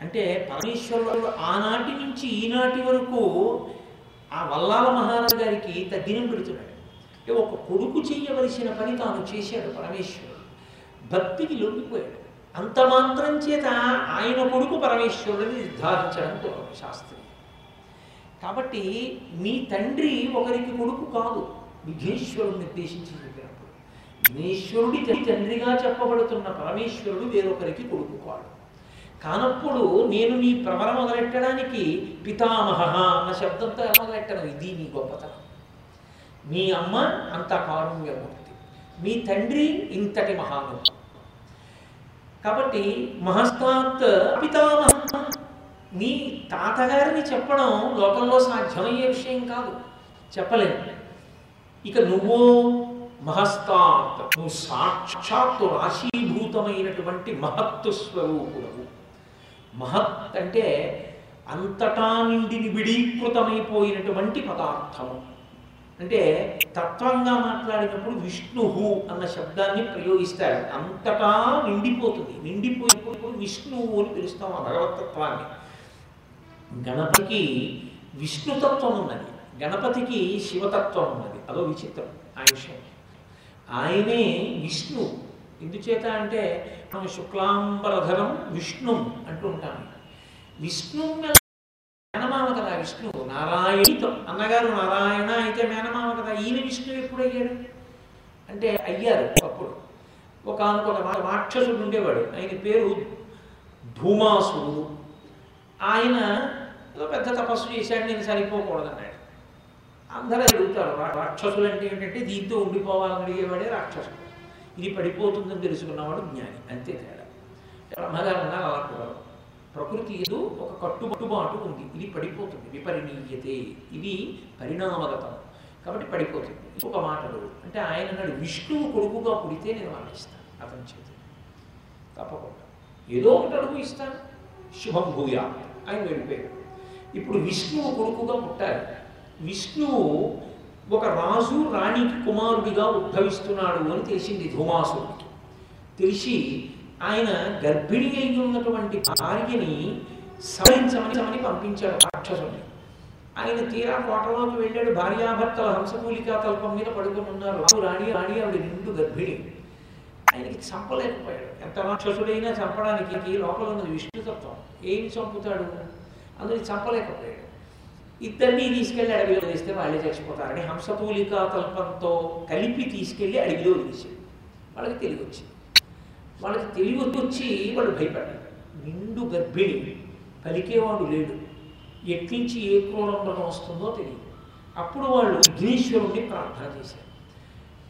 [SPEAKER 1] అంటే పరమేశ్వరుడు ఆనాటి నుంచి ఈనాటి వరకు ఆ వల్లాల మహారాజు గారికి తగ్గినం పెడుతున్నాడు. ఒక కొడుకు చేయవలసిన పని తాను చేశాడు పరమేశ్వరుడు. భక్తికి లొంగిపోయాడు. అంత మాత్రం చేత ఆయన కొడుకు పరమేశ్వరుడిని నిర్ధారించడం శాస్త్రి శాస్త్రం. కాబట్టి మీ తండ్రి ఒకరికి కొడుకు కాదు. విఘ్నేశ్వరుడు నిర్దేశించి చెప్పినప్పుడు. తండ్రిగా చెప్పబడుతున్న పరమేశ్వరుడు వేరొకరికి కొడుకు కాడు. కానప్పుడు నేను నీ ప్రమర మొదలెట్టడానికి పితామహ అన్న శబ్దంతో ఎలా మొదలెట్టను ఇది నీ గొప్పతనం. మీ అమ్మ అంత కారుణ్యమూర్తి. మీ తండ్రి ఇంతటి మహానుభావుడు. కాబట్టి మహస్తాత్ పితామహ నీ తాతగారిని చెప్పడం లోకంలో సాధ్యమయ్యే విషయం కాదు. చెప్పలేము ఇక నువ్వు మహస్తాత్ నువ్వు సాక్షాత్తు రాశీభూతమైనటువంటి మహత్తు స్వరూపుడవు. మహత్ అంటే అంతటా నిండి నిబిడీకృతమైపోయినటువంటి పదార్థము. అంటే తత్వంగా మాట్లాడినప్పుడు విష్ణువు అన్న శబ్దాన్ని ప్రయోగిస్తారు అంతటా నిండిపోతుంది. నిండిపోయినప్పుడు విష్ణువు అని పిలుస్తాం ఆ భగవతత్వాన్ని గణపతికి విష్ణుతత్వం ఉన్నది. గణపతికి శివతత్వం ఉన్నది. అదో విచిత్రం. ఆ విషయం. ఆయనే విష్ణు. ఎందుచేత అంటే మనం శుక్లాంబరధరం విష్ణు అంటూ ఉంటాము విష్ణు మేనమామ కదా విష్ణు? నారాయణితో. అన్నగారు నారాయణ అయితే మేనమామ కదా ఈయన విష్ణు ఎప్పుడు అయ్యాడు అంటే అయ్యారు అప్పుడు ఒక ఒక రాక్షసుడు ఉండేవాడు. ఆయన పేరు ధూమాసుడు ఆయన ఏదో పెద్ద తపస్సు చేశాడు నేను సరిపోకూడదన్నాడు అందరూ అడుగుతారు రాక్షసులు అంటే ఏంటంటే దీంతో ఉండిపోవాలని అడిగేవాడే రాక్షసుడు. ఇది పడిపోతుందని తెలుసుకున్నవాడు జ్ఞాని అంతే తేడా. బ్రహ్మగారు అన్నారు అలా కుదరదు ప్రకృతి ఏదో ఒక కట్టుబాటు ఉంది. ఇది పడిపోతుంది విపరిణీయతే ఇది పరిణామగతం. కాబట్టి పడిపోతుంది. ఇంకొక మాటలు అంటే ఆయన అన్నాడు విష్ణువు కొడుకుగా పుడితే నేను మరణిస్తాను అతని చేతి. తప్పకుండా. ఏదో ఒకటి అడుగు ఇస్తాను. శుభం భూయా ఆయన వెళ్ళిపోయాడు. ఇప్పుడు విష్ణువు కొడుకుగా పుట్టారు విష్ణువు ఒక రాజు రాణికి కుమారుడిగా ఉద్భవిస్తున్నాడు అని తెలిసింది ధూమాసుడికి తెలిసి ఆయన గర్భిణి అయి ఉన్నటువంటి భార్యని సవరించమని పంపించాడు రాక్షసుని ఆయన తీరా కోటలోకి వెళ్ళాడు. భార్యాభర్తల హంసమూలికా తల్పం మీద పడుకుని ఉన్నారు. రాజు రాణి రాణి ఆవిడ నిండు గర్భిణి. ఆయనకి చంపలేకపోయాడు. ఎంత రాక్షసుడైనా చంపడానికి లోపల ఉన్నది విష్ణుతత్వం. ఏమి చంపుతాడు? అందుకని చంపలేకపోయాడు ఇద్దరిని తీసుకెళ్ళి అడవిలో వదిలిస్తే వాళ్ళే చచ్చిపోతారని హంసతూలికా తల్పంతో కలిపి తీసుకెళ్ళి అడవిలో వదిలేసాడు వాళ్ళకి తెలివి వచ్చింది. వాళ్ళకి తెలివి వచ్చి వాళ్ళు భయపడ్డారు. నిండు గర్భిణి పలికేవాడు లేడు. ఎట్నుంచి ఏ క్రూరంలో వస్తుందో తెలియదు. అప్పుడు వాళ్ళు విఘ్నేశ్వరుణ్ణి ప్రార్థన చేశారు.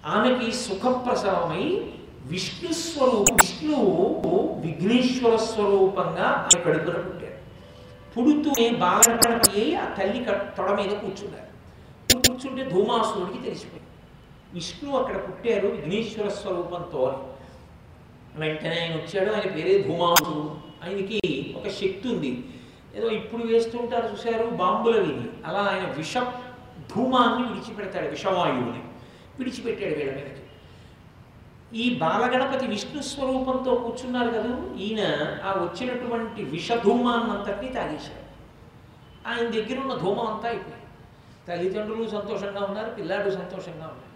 [SPEAKER 1] ఆమెకి సుఖప్రసవమై విష్ణు స్వరూపం విష్ణువు విఘ్నేశ్వర స్వరూపంగా ఆమె కడుపున పుడుతూనే బాలగణపతి ఆ తల్లి తొడ మీద కూర్చున్నారు. కూర్చుంటే ధూమాసురుడికి తెలిసిపోయింది. విష్ణు అక్కడ పుట్టారు విఘ్నేశ్వర స్వరూపంతో. వెంటనే ఆయన వచ్చాడు ఆయన పేరే ధూమాసురుడు. ఆయనకి ఒక శక్తి ఉంది. ఏదో ఇప్పుడు వేస్తుంటారు చూశారు బాంబుల విని అలా ఆయన విష ధూమాన్ని విడిచిపెడతాడు విషవాయువుని. విడిచిపెట్టాడు వీళ్ళ మీదకి. ఈ బాలగణపతి విష్ణు స్వరూపంతో కూర్చున్నారు కదా? ఈయన ఆ వచ్చినటువంటి విషధూమాన్నంతటినీ తాగేశాడు ఆయన దగ్గర ఉన్న ధూమం అంతా అయిపోయింది. తల్లిదండ్రులు సంతోషంగా ఉన్నారు పిల్లాడు సంతోషంగా ఉన్నారు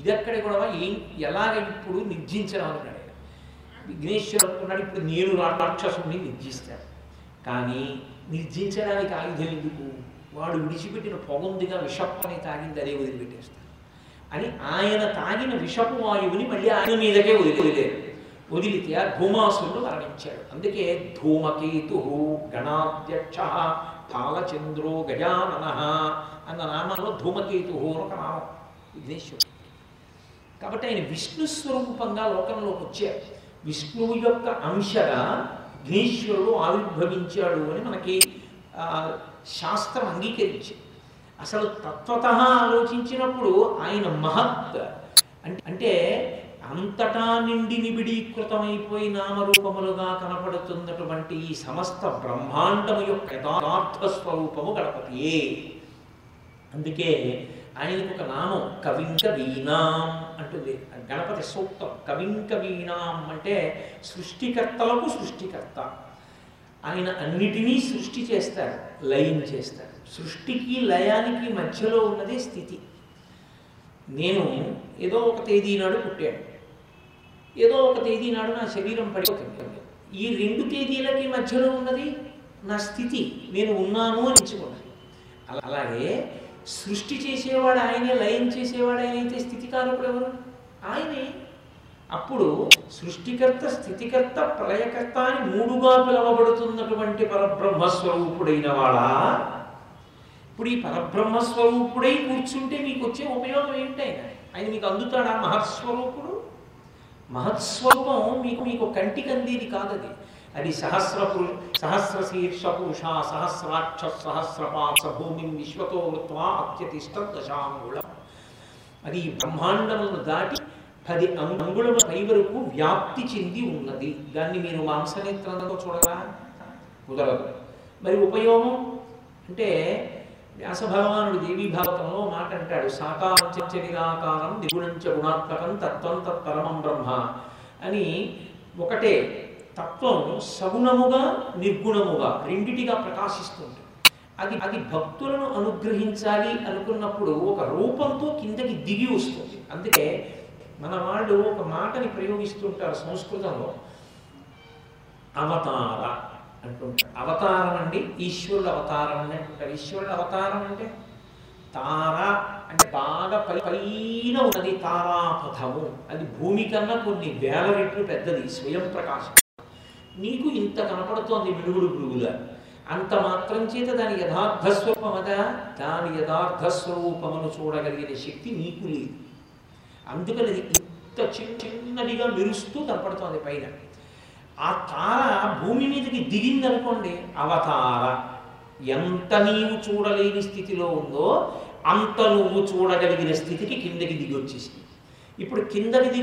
[SPEAKER 1] ఇదక్కడ కూడా ఏం ఎలాగ ఇప్పుడు నిర్జించడం అన్నాడు ఆయన. విఘ్నేశ్వరుడు అనుకున్నాడు ఇప్పుడు నేను రాక్షసుని నిర్జిస్తాను. కానీ నిర్జించడానికి ఆయుధం ఎందుకు? వాడు విడిచిపెట్టిన పొగందిగా విషప్పని తాగింది అదే వదిలిపెట్టేస్తాను. అని ఆయన తాగిన విషపు వాయువుని మళ్ళీ ఆయన మీదకే వదిలేరు. వదిలితే ఆ ధూమాసురుడు మరణించాడు. అందుకే ధూమకేతు గణాధ్యక్ష పాలచంద్రో గజానన అన్న నామంలో ధూమకేతు అని ఒక నామం. విఘ్నేశ్వరుడు కాబట్టి ఆయన విష్ణు స్వరూపంగా లోకంలోకి వచ్చారు విష్ణువు యొక్క అంశగా విఘ్నేశ్వరుడు ఆవిర్భవించాడు అని మనకి శాస్త్రం అంగీకరించింది. అసలు తత్వత ఆలోచించినప్పుడు ఆయన మహత్. అంటే అంతటా నిండి నిబిడీకృతమైపోయి నామరూపములుగా కనపడుతున్నటువంటి ఈ సమస్త బ్రహ్మాండము యొక్క యథార్థ స్వరూపము గణపతియే. అందుకే ఆయనకు ఒక నామం కవింక వీణాం అంటుంది. గణపతి సూక్తం. కవింక వీణాం అంటే సృష్టికర్తలకు సృష్టికర్త. ఆయన అన్నిటినీ సృష్టి చేస్తారు లయం చేస్తారు సృష్టికి లయానికి మధ్యలో ఉన్నదే స్థితి. నేను ఏదో ఒక తేదీ నాడు పుట్టాను. ఏదో ఒక తేదీ నాడు నా శరీరం పడిపోతుంది. ఈ రెండు తేదీలకి మధ్యలో ఉన్నది నా స్థితి. నేను ఉన్నాను అని ఎంచుకున్నాను. అలాగే సృష్టి చేసేవాడు ఆయనే లయం చేసేవాడు ఆయన అయితే స్థితికారకుడు ఎవరు? ఆయనే. అప్పుడు సృష్టికర్త స్థితికర్త ప్రళయకర్త అని మూడుగా పిలవబడుతున్నటువంటి పరబ్రహ్మస్వరూపుడైన వాడా ఇప్పుడు ఈ పరబ్రహ్మస్వరూపుడై కూర్చుంటే మీకు వచ్చే ఉపయోగం ఏంటి ఆయన? ఆయన మీకు అందుతాడా మహత్స్వరూపుడు? మహత్స్వరూపం మీకు మీకు కంటికి అందేది కాదది. అది సహస్ర సహస్ర శీర్ష పురుష సహస్రాక్ష సహస్రపాస భూమి విశ్వతో వృత్వా అత్యతిష్ట దశాంగుళ. అది ఈ దాటి పది అంగుళముల పై వరకు వ్యాప్తి చెంది ఉన్నది. దాన్ని మీరు మాంసనేత్రంతో చూడరా? కుదరదు. మరి ఉపయోగం? అంటే వ్యాస భగవానుడు దేవీ భాగవతంలో మాట అంటాడు సాకారం చ నిరాకారం నిగుణంచ గుణాత్మకం తత్వం తత్పరమం బ్రహ్మ అని ఒకటే తత్వం సగుణముగా నిర్గుణముగా రెండిటిగా ప్రకాశిస్తుంది అది అది భక్తులను అనుగ్రహించాలి అనుకున్నప్పుడు ఒక రూపంతో కిందకి దిగి వస్తుంది. అందుకే మన వాళ్ళు ఒక మాటని ప్రయోగిస్తుంటారు సంస్కృతంలో. అవతార. అంటుంటారు. అవతారం అండి ఈశ్వరుడు అవతారం అని అంటుంటారు. ఈశ్వరుడు అవతారం అంటే తార అంటే బాగా పై పైన ఉన్నది తారాపథము. అది భూమి కన్నా కొన్ని వేల రెట్లు పెద్దది స్వయం ప్రకాశం. నీకు ఇంత కనపడుతోంది మిడుగుడు పురుగుగా అంత మాత్రం చేత దాని యథార్థ స్వరూపం అదా? దాని యథార్థ స్వరూపమును చూడగలిగిన శక్తి నీకు లేదు. అందుకని అది ఇంత చిన్న చిన్నదిగా మెరుస్తూ కనపడుతోంది పైన. ఆ తార భూమి మీదకి దిగిందనుకోండి అవతార ఎంత నీవు చూడలేని స్థితిలో ఉందో అంత నువ్వు చూడగలిగిన స్థితికి కిందకి దిగి వచ్చేసింది ఇప్పుడు కిందకి దిగి